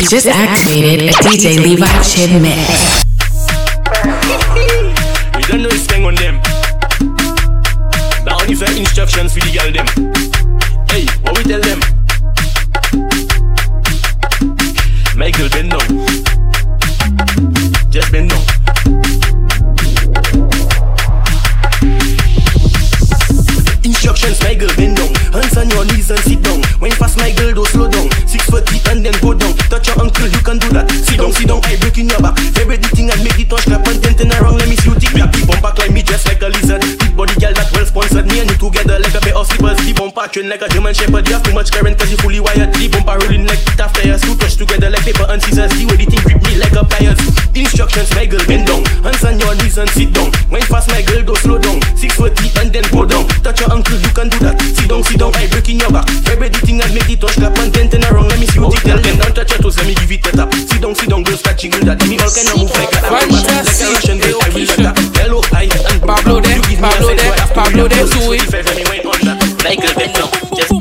You just activated a DJ Levi Chin mix. We don't know on them. Only instructions for the girl them. Thing and make it touch clap and then turn around. Let me see you. Tell them down, touch your toes, let me give it a tap. Sit down, sit down, girl, start jiggle that. Me all kind of move like that. I'm a like a Russian girl, I will let that. Hello, I and Pablo there, You give me a Pablo there, where I have to Pablo there, girl. do it. If ever me went on that. Michael, bend down. Just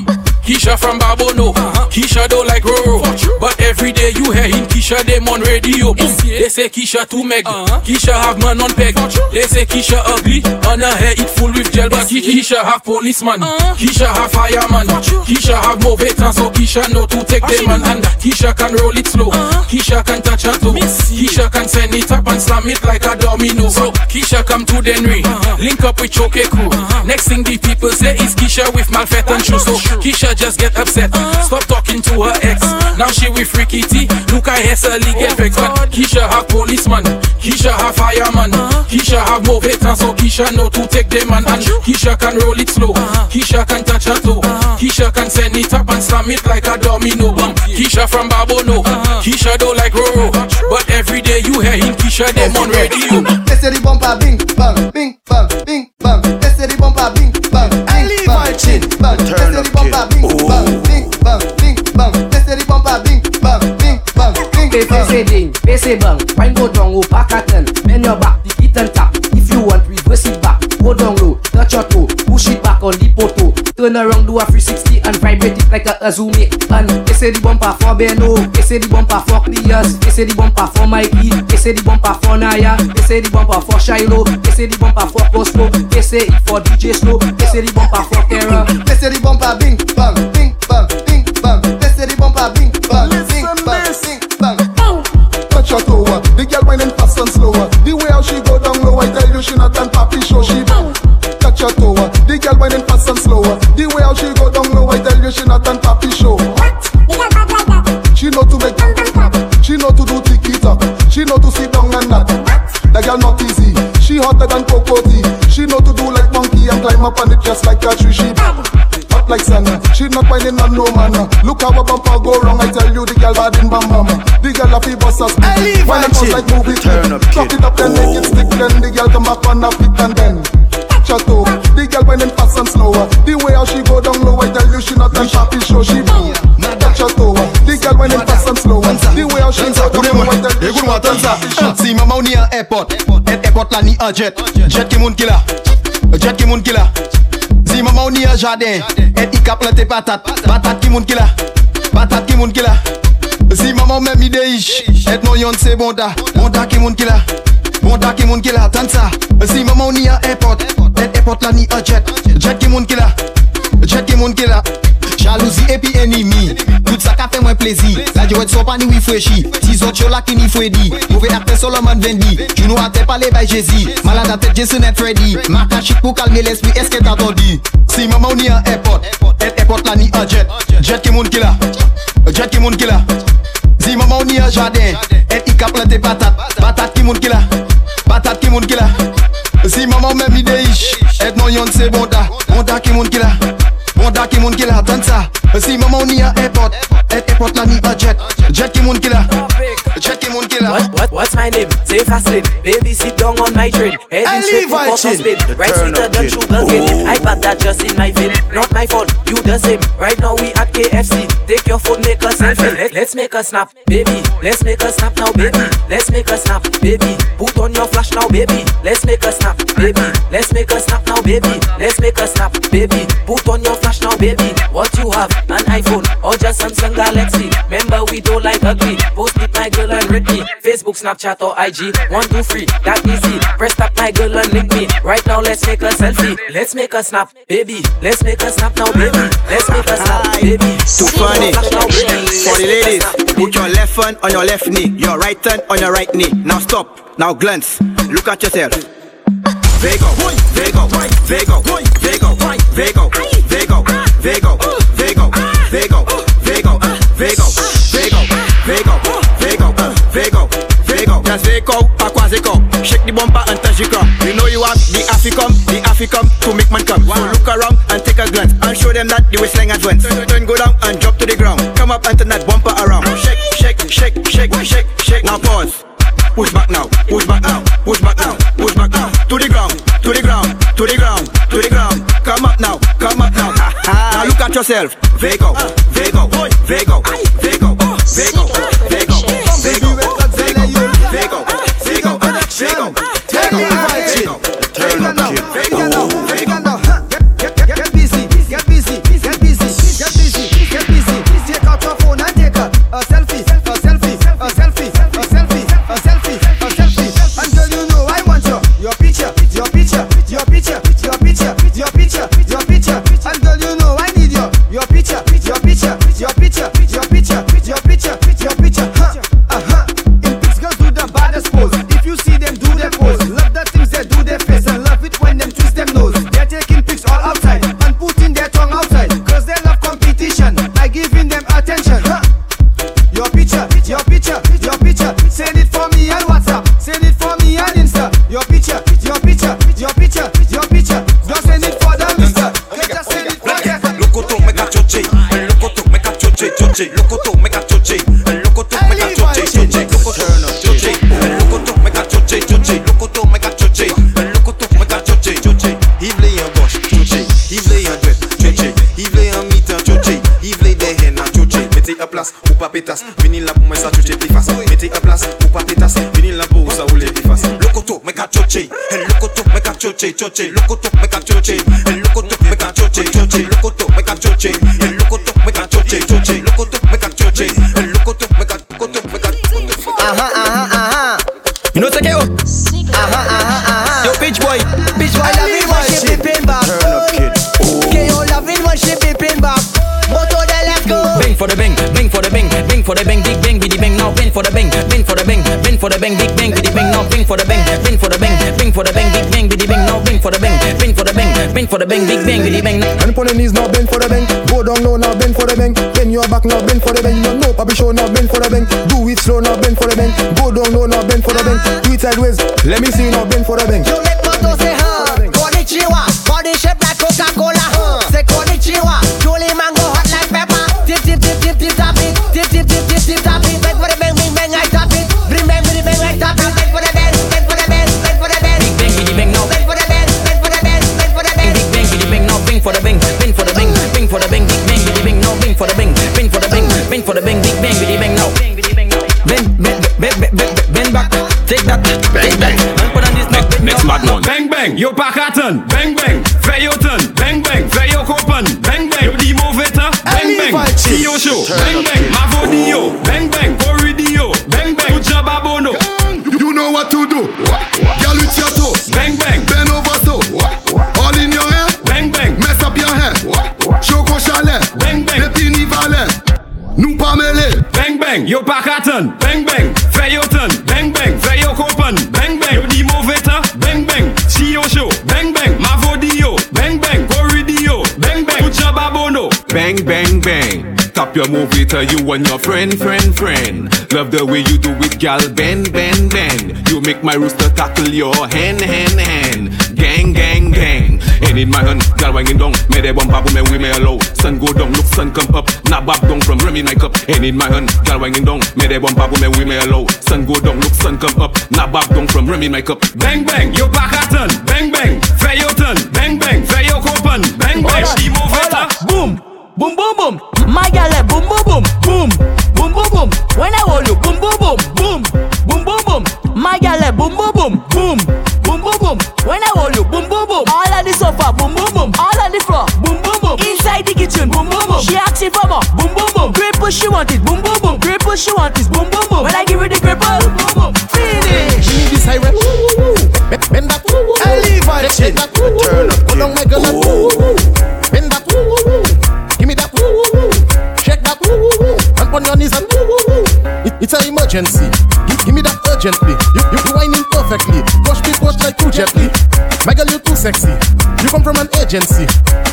Keisha from Babonneau Keisha don't like Roro But every day you hear him Keisha them on radio. Boom. They say Keisha too meg. Keisha have man on peg. They say Keisha ugly. On her hair it full with gel. But Ke- Keisha have policeman. Keisha have fireman. Keisha have temps So Keisha know to take them man And Keisha can roll it slow. Keisha can touch her toe Keisha can send it up and slam it like a domino. So Keisha come to Dennery Link up with Choke crew. Next thing the people say is Keisha with Malfet and shoes So Keisha just get upset. Stop talking to her ex. Now she with Ricky T. Look I Hesserly get vexed But Keisha have policeman? Keisha have fireman? Keisha have mauvais temps So Keisha know to take them man? And Keisha can roll it slow? Keisha can touch her toe? Keisha can send it up and slam it like a domino? Boom. Keisha from Babonneau Keisha don't like Roro? But every day you hear him Keisha them on radio. They say the bumper bing bang, bing bang, bing bang. They say the bumper bing bang, bing bang, chin bang. They say the bumper bing bang, bing bang, face ding, face bang. Wine go down, oh, go back at ten. Bend your back, the it and tap. If you want, reverse it back. Go down low, touch your toe. Push it back on the poto. Turn around, do a 360 And vibrate it like a Azumi. And say the bumper for Beno. Say the bumper for Clears. Say the bumper for Mikey. Say the bumper for Naya. Say the bumper for Shiloh. Say the bumper for Cosmo say it for DJ Slow say the bumper for They say the bumper bing bang, bing up on it just like a tree. She hot like sun. She not whining on no man. Look how a bumper go wrong. I tell you the girl bad in bam bam. The girl a fi bust us. When it was like movie Turn up, Talk it up then make it stick. Then the girl come back on a fit and then. Her. The girl whining fast and slower. The way how she go down low. I tell you she not a happy show. She touch her. The girl whining fast and slower. The way how she go down low. I tell you she not a happy show. Si maman on y a airport, Air- airport là ni jet, jet qui moun là, jet qui moun qui là. Si maman on y a jardin, et il cap planté patate, patate qui moun qui là, patate qui moun qui là. Si maman même idée ish, et non yon c'est bon da, bon da qui moun qui là. Bon da qui moun qui là, attends ça. Si maman on y a airport, et airport là ni un jet, jet qui moun qui là, jet qui moun qui là. Jalousie et puis ennemi Tout sa ka fe mwen plezi La diyo et so pa ni wifreshi Ti zot yo la ni Freddy Mouve akte Solomon Vendi Juno ate pale bay Jezi Malade ate Jason et Freddy. Marka chik pou kalme l'esprit Eske t'atondi Si mama ou ni an airport. Et airport la ni an jet. Jet ki moun ki Jet ki moun ki la Si mama ou ni an jaden Et i ka plante patat Patat ki moun ki la Patat ki moun ki la Si mama ou men mi de ish Et non yon se bonda Bonda ki moun ki la Bon da qui moun qui là, attends ça. Si maman y a airport. Airport là ni un jet. Jet qui moun qui là killer. What, what, what's my name? Say Faslin. Baby, sit down on my train. Head in straight to Port of Spain. Right sweeter than sugar cane. I bought that just in my vein. Not my fault, you the same. Right now we at KFC. Take your phone, make a selfie. Let, let's make a snap, baby. Let's make a snap now, baby. Let's make a snap, baby. Put on your flash now, baby. Let's make a snap, baby. Let's make a snap now, baby. Let's make a snap, baby. Put on your flash now, baby. What you have? An iPhone or just Samsung Galaxy? Remember we don't like ugly. Post it my girl and rip me. Facebook, Snapchat or IG. One, two, three, that easy. Press that my girl and link me. Right now let's make a selfie. Let's make a snap, baby. Let's make a snap now, baby. Let's make a snap, baby. Too funny. For the ladies, put your left hand on your left knee, your right hand on your right knee. Now stop. Now glance. Look at yourself. Vego, Vego, Vego, Vego, Vego, Vego, Vego, Vego, Vego, Vego, Vego, Vego, Vego cow, pakwaze cow. Shake the bumper and touch the crop. You know you want the Africom, the Africom to make man come. Wow. So look around and take a glance and show them that the waistline advance. Turn, turn, go down and drop to the ground. Come up and turn that bumper around. Shake, shake, shake, shake, shake, shake. Now pause. Push back now, push back now, push back now, push back now. To the ground, to the ground, to the ground, to the ground. Come up now, come up now. now look at yourself. Vego, Vego, Vego, Vego, Vego, Vego. choche, choche, loco tú me cachoche, el loco tú me cachoche, choche, loco tú me cachoche, el loco tú me cachoche, choche, loco tú me cachoche, el loco tú me cachoche. Ajá, ajá, ajá. You know take it. Ajá, ajá, ajá. Yo bitch boy, bitch boy, la vi boy, she pippin back. Turn up kid. Que yo la vi boy, she pippin back. Motor de let go. Bang for the bang, bang for the bang, bang for the bang, big bang biddy bang, now bang for the bang, bang for the bang, bang for the bang, big bang, biddy bang, now bang for the bang, bang for the bang, bang for the bang, big bang, biddy bang, now bang for the bang, bang for the bang, bang for the bang, big bang, biddy bang. And on the knees now bend for the bang. Go down low now bend for the bang. Bend your back now bend for the bang. You know papi show now bend for the bang. Do it slow now bend for the bang. Go down low now bend for the bang. Do it sideways. Let me see now bend for the bang. You make moto say huh Pakaton. Bang bang, Fayoton. Bang bang, Fayo Kopan. Bang bang, Demo Veta. Bang bang, Tio Show. Bang bang, Mavodio. Bang bang, Corridio. Bang bang, Ujababono. You know what to do. Your movie to you and your friend, friend, friend. Love the way you do it, gal. Bend, bend, bend. You make my rooster tackle your hand, hand, hand. Gang, gang, gang. Ain't in my hand, girl wanging down. Me they bump up when we may allow. Sun go down, look sun come up. Now back down from Remy my cup. Ain't in my hand, girl wanging down. Me they bump up when we may allow. Sun go down, look sun come up. Now back down from Remy my cup. Bang bang, you back a turn. Bang sexy. You come from an agency.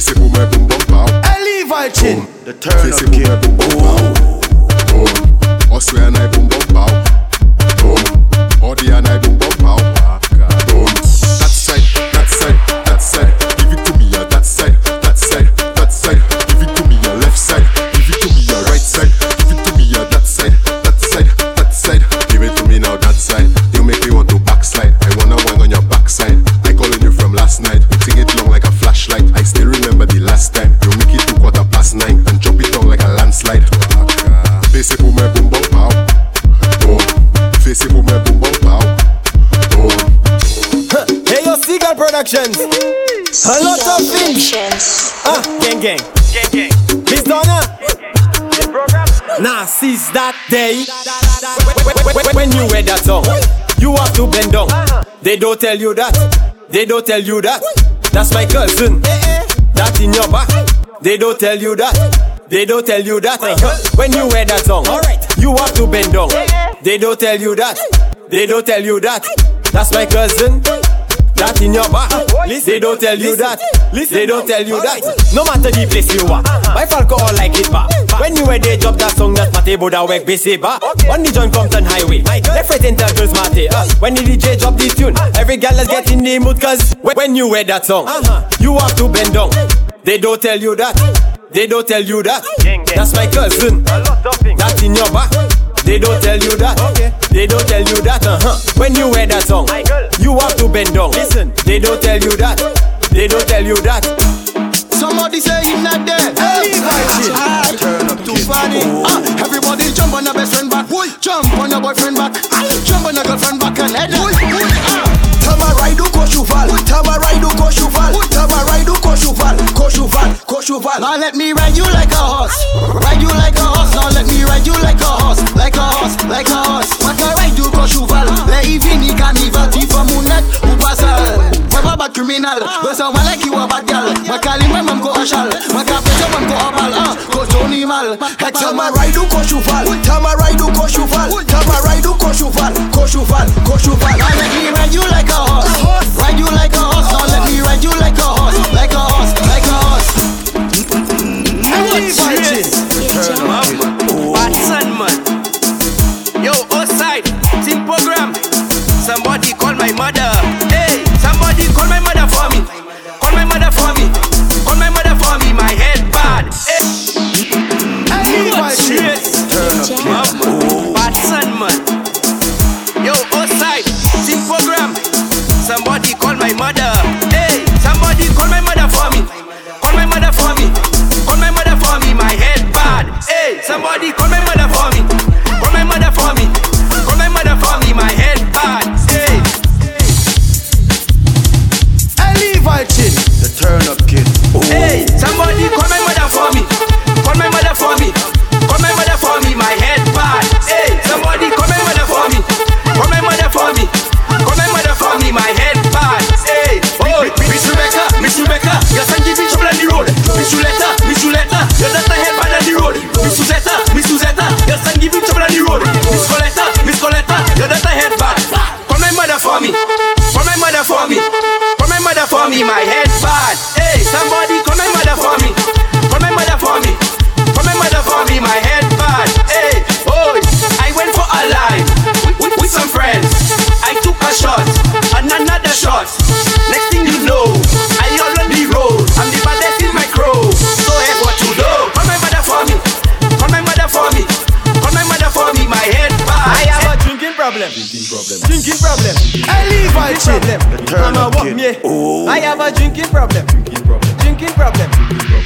Pour my boom bum pow. The turn up my boom bum pow. Oswe and I boom bum pow. When you wear that song, you have to bend down. They don't tell you that. They don't tell you that. That's my cousin. That in your back. They don't tell you that. They don't tell you that. uh-huh. When you wear that song, you have to bend down. They don't tell you that. They don't tell you that. That's my cousin. That in your back. They don't tell you that. They don't tell you that. No matter the place you are, my Falco all like it back. When you wear they drop that song, that's my table that Mate Boda work basic ba. On the John Compton Highway, left right enter girls Mate. Uh, when the DJ drop the tune, every girl let's get in the mood cause when- when you wear that song, you have to bend down. They don't tell you that. They don't tell you that. That's my cousin. That in your back. They don't tell you that. They don't tell you that. Uh-huh. When you wear that song, you have to bend down. Listen, they don't tell you that. They don't tell you that. Somebody say he's not dead. Hey, Turn up too funny. Ah, everybody jump on your best friend back. Jump on your boyfriend back. Jump on your girlfriend back and head. Tama raidu koshuval. Tama raidu koshuval. Tama raidu koshuval. Koshuval. Koshuval. Now let me ride you like a horse. Ride you like a horse. Now let me ride you like a horse. Like a horse. Like a horse. Maka ride you koshuval. Le ivini carnival. Tifa. Never bad criminal. But someone like you a bad girl. Maka limwe mam ko ashal. Maka pesa mam ko abal. Ah, ko Tony mal. Hey, Tama raidu koshuval. Tama raidu koshuval. Tama raidu koshuval. Koshuval. Koshuval. Now let me ride you like a horse. Ride you like a horse. Now let me ride you like a horse. Like a horse. Like a horse. Bad walk. I have a drinking problem. Drinking problem. Drinking problem.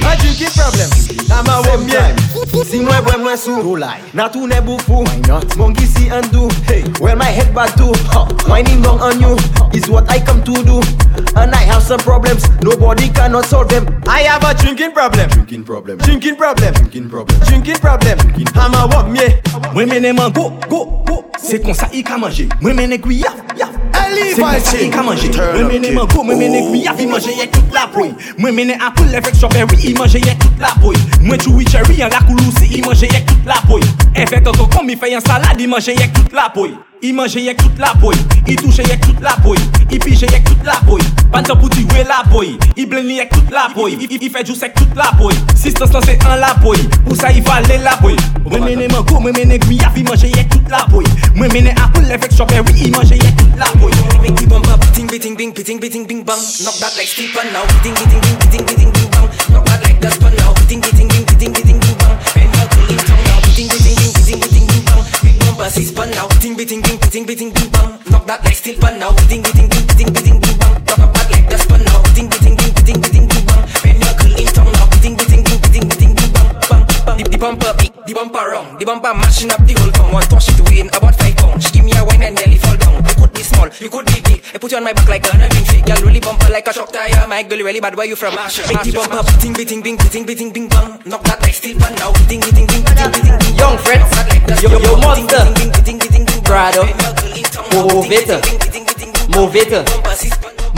A drinking problem. I'm a me. Si mwen bwen mwen sou Na tou ne boufou Mon gisi an do Well my head back too Whining down on you Is what I come to do And I have some problems Nobody cannot solve them I have a drinking problem. Drinking problem. Drinking problem. Drinking problem. Drinking problem. I'm a me. Mwen mene man go, go, go Se kon sa i ka manje Mwen mene gwi yaf, yaf li valche Mwen mene mango, mwen mene guyavi Manje ye tout la boy Mwen mene apple evek strawberry Manje ye tout la boy Mwen chouwi cherry an la koulousi Manje ye tout la boy Evek an kokon mi fey an saladi Manje ye tout la boy I manje yek tout la boy, i touche yek tout la boy, i pije yek tout la boy Bantan pou diwe la boy, i blen li yek tout la boy, i fe jous yek tout la boy Sistans lan se an la boy, pou sa i vale la boy. Mwen mene mango, mwen mene gwiaf, i manje yek tout la boy. Mwen mene apple, efek strawberry, i manje yek tout la boy. Bing bing bong bong, ting biting bing, biting biting bing bang. Knock that like Stephen now, biting biting bing, biting biting bing bang. Knock that like Dustin now. overseas pan now. Ting be ting ting ting ting bang. Knock that like still pan now. Ting be ting ting ting ting bang. Knock up that like that's pan now. Ting be ting ting ting ting bang. Bend your girl in town now. Ting be ting ting ting ting bang bang bang. The bumper big, the bumper round, the bumper mashing up the whole town. One touch it weighing about five pounds. Give me a wine and nelly could be small, you could be big. I put you on my back like a green fig. Girl really bumper like a shock tire. My girl really bad. Where you from? Make the bumper beating, beating, bing, beating, beating, bing, bang. Knock that like steel pan now. Beating, beating, bing, beating, beating, bing. Young Fritz, yo, yo monster, Prado, move it, move it,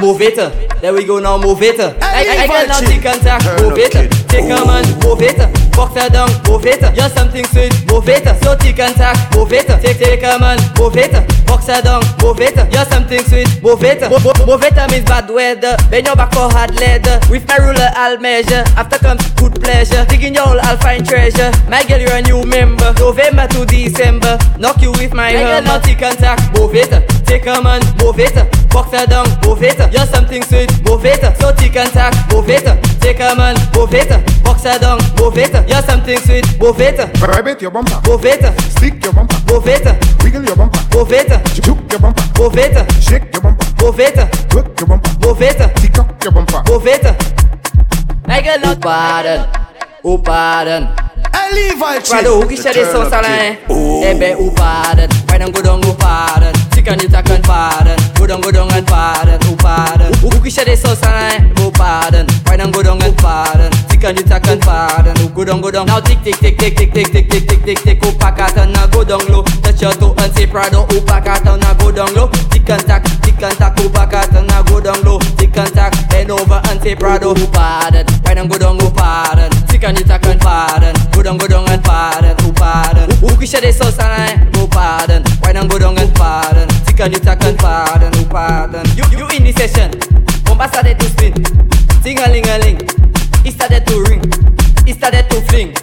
move it. There we go now, move it. I, I, I got nothing contact, move it. Take a man, move it. Box her down, move it. Just something sweet, move it. So take contact, move it. Take take a man, move it. Box her down, move it. Just something sweet, move it. Mo- mo- Move it means bad weather. Bend your back for hard leather. With my ruler, I'll measure. After comes good pleasure. Digging your hole, I'll find treasure. My girl, you're a new member. November to December. Knock you with my hammer. Naughty contact, move it. Take a man, move it. Box her down, move it. Just something sweet, move it. So tick and tack, move it. Take a man, move it. Box her down, move it. Just something sweet, move it. Vibrate your bumper. Move it. Stick your bumper. Move it. Wiggle your bumper. Move it. Juke your bumper. Move it. Shake your bumper. Move it. Twerk your bumper. Move it. Tick up your bumper. Move it. My girl not pardon. Oh pardon. Levi Prado, who share this song salon? Ebe, oh pardon. Why don't go down, oh pardon. And you tack and pardon. Go down, go down and pardon. Oh pardon. Who share this song salon? Oh pardon. Why don't go down and pardon. Tick and you tack and pardon. Oh go down, go down. Now tick, tick, tick, tick, tick, tick, tick, tick, tick, tick, tick. Oh pack out and now go down low. Touch your toe and say. Oh pack out and now go down low. Tick and tack, tick and tack. Oh pack out and now go down low. Tick and tack. Bend over and say Prado. Oh pardon. Why don't go down, oh pardon. Tick and you tack and pardon. Go down, go down and pardon. Oh pardon. Who share this song salon? Oh pardon. Why don't go down and pardon. And you tack and pardon. Pardon. You you in the session. Bomba started to spin. Ting a ling a ling. It started to ring. It started to fling.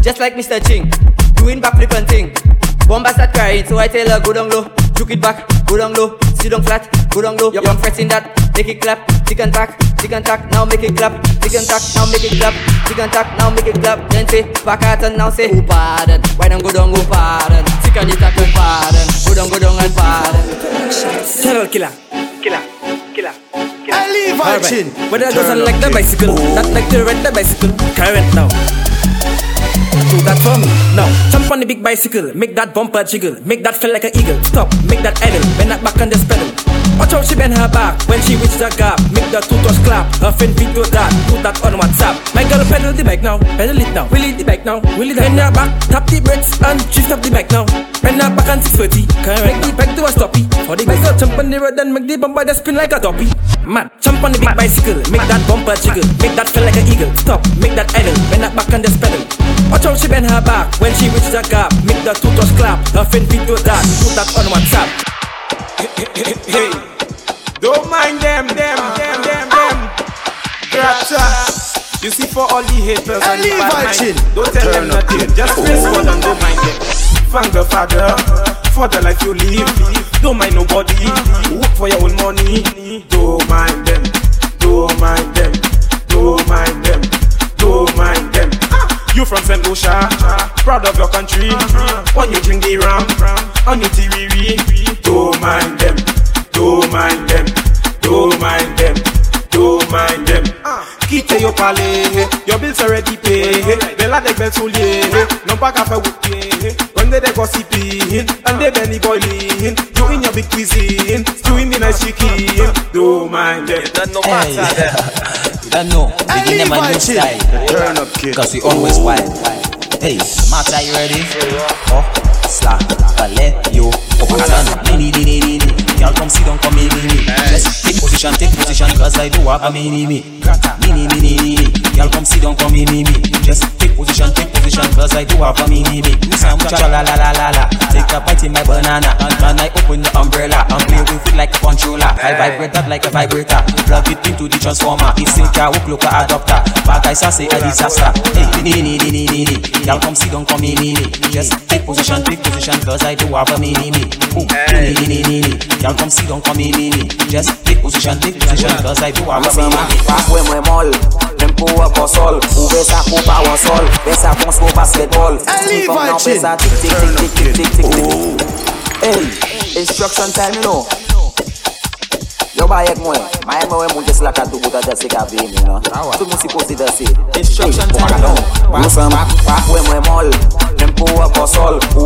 Just like Mr. Ching. Doing backflip and thing. Bomba start crying, so I tell her go down low. Juke it back, go down low. Sit down flat, go down low. Young frets in that. Make it clap. Tick and tack, tick and tack. Now make it clap. Tick and tack, now make it clap. Tick and tack, now make it clap. Then say back out and now say oh pardon. Why don't go down, go pardon. Tick and tack and pardon. Go down, go down and pardon. Serial killer, killer, killer. Levi Alright. Chin. Whether it doesn't like the bicycle, not like to rent the bicycle. Current now. Do that for me. Now, jump on the big bicycle, make that bumper jiggle, make that feel like an eagle. Stop, make that idle, bend that back on this pedal. Watch how she bend her back when she reach the gap. Make the two touch clap, her friend video that, put that on WhatsApp. My girl pedal the bike now, pedal it now, wheel it the bike now, wheel it bend her back, tap the brakes and shift up the bike now. Bend her back and 640, make the bike do a stoppy. For the bike, jump on the road and make the bumper just spin like a toppy. Man, jump on the big bicycle, make that bumper jiggle, make that feel like an eagle. Stop, make that idle, bend that back on this pedal. Watch how she bend her back when she reach the gap. Make the two touch clap, her friend video that, put that on WhatsApp. Hey, don't mind them, them, them, them, them. You see for all the haters and the Levi bad mind, don't tell them nothing. Just face forward and don't mind them. Thank the father for the life you live. Don't mind nobody. Work for your own money. Don't mind them. Don't mind them. Don't mind You from St. Lucia, proud of your country. When you drink the ram, on your TV, don't mind them. Don't mind them. Don't mind them. Don't mind them. Quitte yo palais, your bills already paid. Bella de bel soulier, non pas qu'à faire whipping. When they go sipping, and they belly boiling. You in your big cuisine, you in the nice chicken. Don't mind them. no Hey, you don't know. We give them a new style. Turn up, kid. Cause we always wild. Hey, Martha, you ready? Oh, slap, ballet, yo, Opatan, nini, nini, nini. Y'all come sit down, come in, nini. Just take position, take position, cause I do have a mini, me. Nini, nini, nini. Y'all come sit down, come in, nini. Just take position, take position, cause I do have a mini, me. Some cha la la la la la. Take a bite in my banana, and I open the umbrella and play with it like a controller. I vibrate that like a vibrator. Plug it into the transformer. It's in car, hook, look, adapter. Back I say a disaster. Hey, nini, nini, nini. Y'all come sit down, come in, nini. Just take position, take position, cause I do have a mini, me. Ooh, nini, nini, nini. Y'all come sit down, come in, nini. Just take position, take position, cause I do have a mini, me. Pakwe mwen mol, pou wap konsol. Ou be sa pou pa wansol Be sa pons pou basketbol. Si fok nan be sa tik tik tik tik tik tik tik oh. Hey, instruction time you know. Yo bayek mwen, bayek mwen moun jes laka do kouta dasi ka vey mi nan Tout moun si posi dasi Instruction time you know. Pak mwen mol, nem pou wap konsol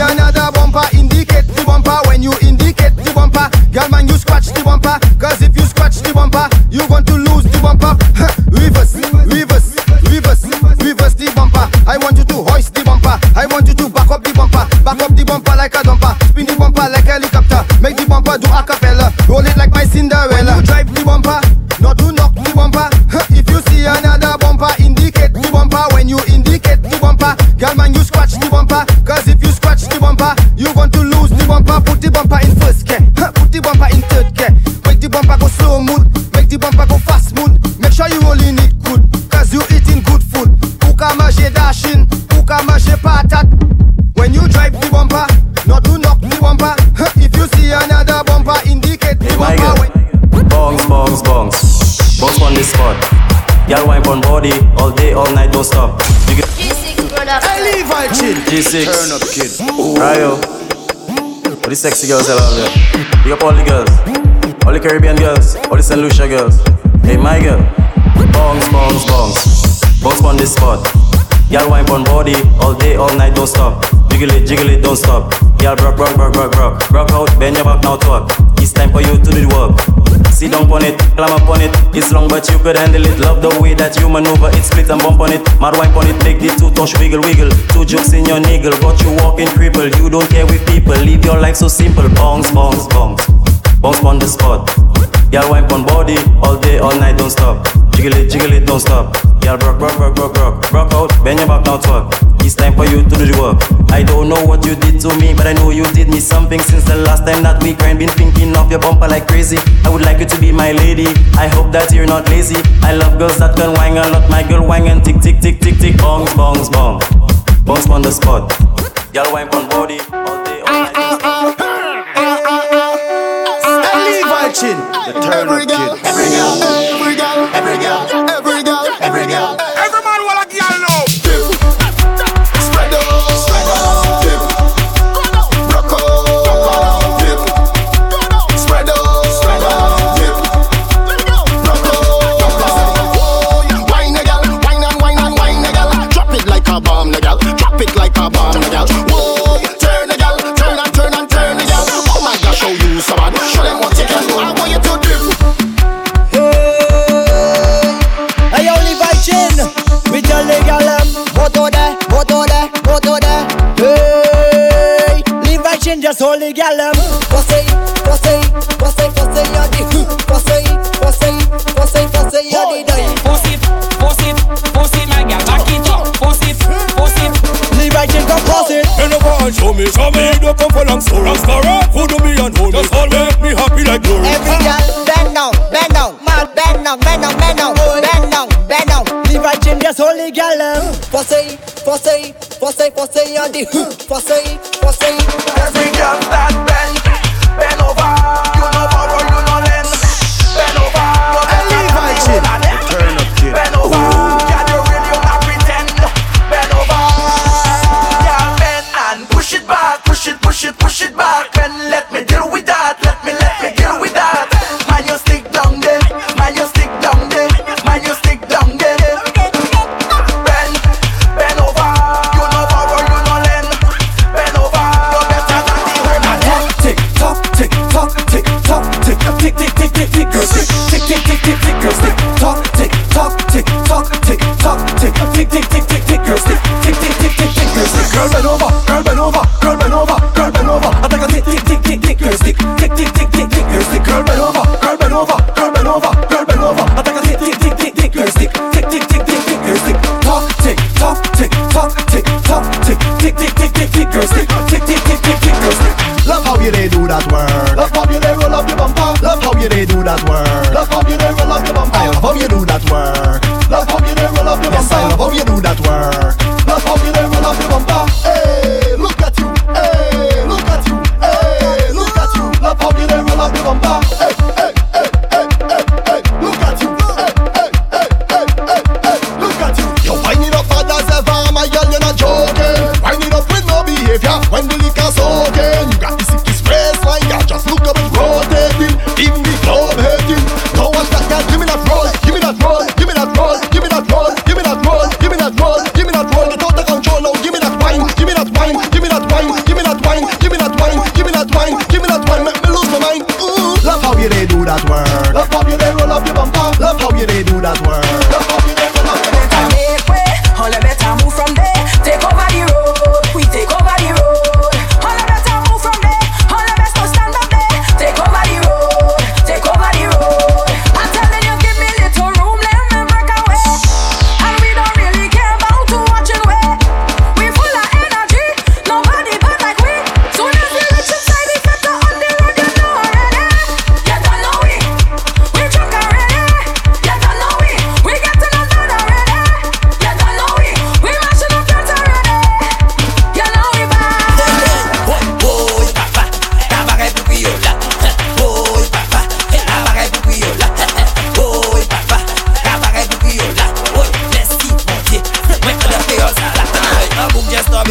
another bumper, indicate the bumper. When you indicate the bumper, girl man you scratch the bumper. Cause if you scratch the bumper, you going to lose the bumper. Reverse, sexy girls I love there. Big up all the girls, all the Caribbean girls, all the St. Lucia girls. Hey, my girl, bongs, bongs, bongs, bongs on the spot. Y'all wipe on body all day, all night, don't stop. Jiggle it, jiggle it, don't stop. Y'all rock, rock, rock, rock, rock. Rock out, bend your back now, talk. It's time for you to do the work. Sit down on it, climb up on it. It's long, but you could handle it. Love the way that you maneuver it, split and bump on it. Mad wipe on it, make the two touch wiggle, wiggle. Two jokes in your niggle, got you walking cripple. You don't care with people, live your life so simple. Bongs, bongs, bongs, bongs on the spot. Y'all wipe on body all day, all night, don't stop. Jiggle it, jiggle it, don't stop. Y'all rock, rock, rock, rock, rock. Rock out, bend your back now, talk. It's time for you to do the work. I don't know what you did to me, but I know you did me something since the last time that we grind. Been thinking of your bumper like crazy. I would like you to be my lady. I hope that you're not lazy. I love girls that can wang a lot. My girl wang and tick, tick, tick, tick, tick. Bongs, bongs, bong. Bongs on the spot. Y'all wang on body all day, all night. Levi Chin. Every girl, every girl, every girl,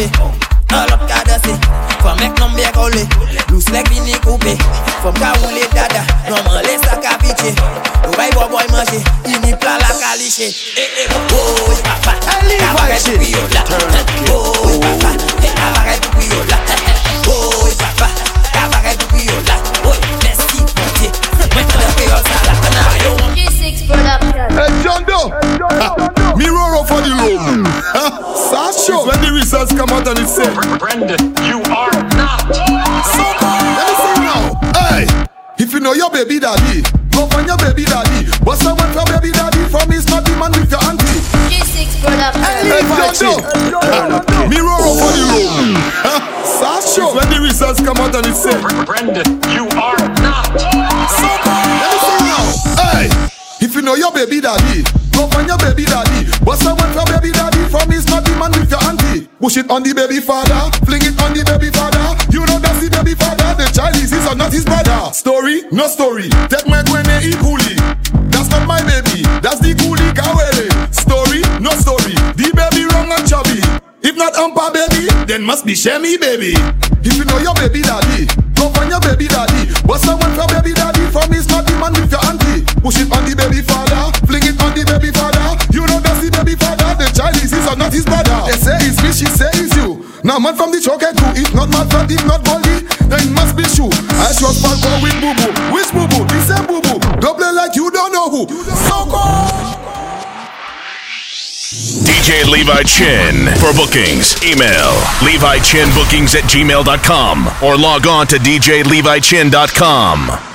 coupé. Nan lop ka dase Fom ek nan byen kole Lous lek vini koupe Fom ka oule dada. Nan man le a ka piche Nou bay bo boy manje Ini plan la caliche. E Push it on the baby father, fling it on the baby father. You know that's the baby father. The child is his or not his brother. Story, no story. Take my gwene coolie, That's not my baby. That's the coolie kawele. Story, no story. The baby wrong and chubby. If not Ampa baby, then must be Shemi baby. If you know your baby daddy, go find your baby daddy. But someone for baby daddy from his not the man with your auntie. Push it on the baby father, fling it on the stylist, is not his brother. They say it's me. She say it's you. Now man from the choker eh, do it. not my fat, it's not body, then it must be true. I trust Falco with boo boo. Which boo boo? This same boo boo. Double like you don't know who. So cool. DJ Levi Chin. For bookings, email LeviChinBookings at gmail.com or log on to djlevichin.com.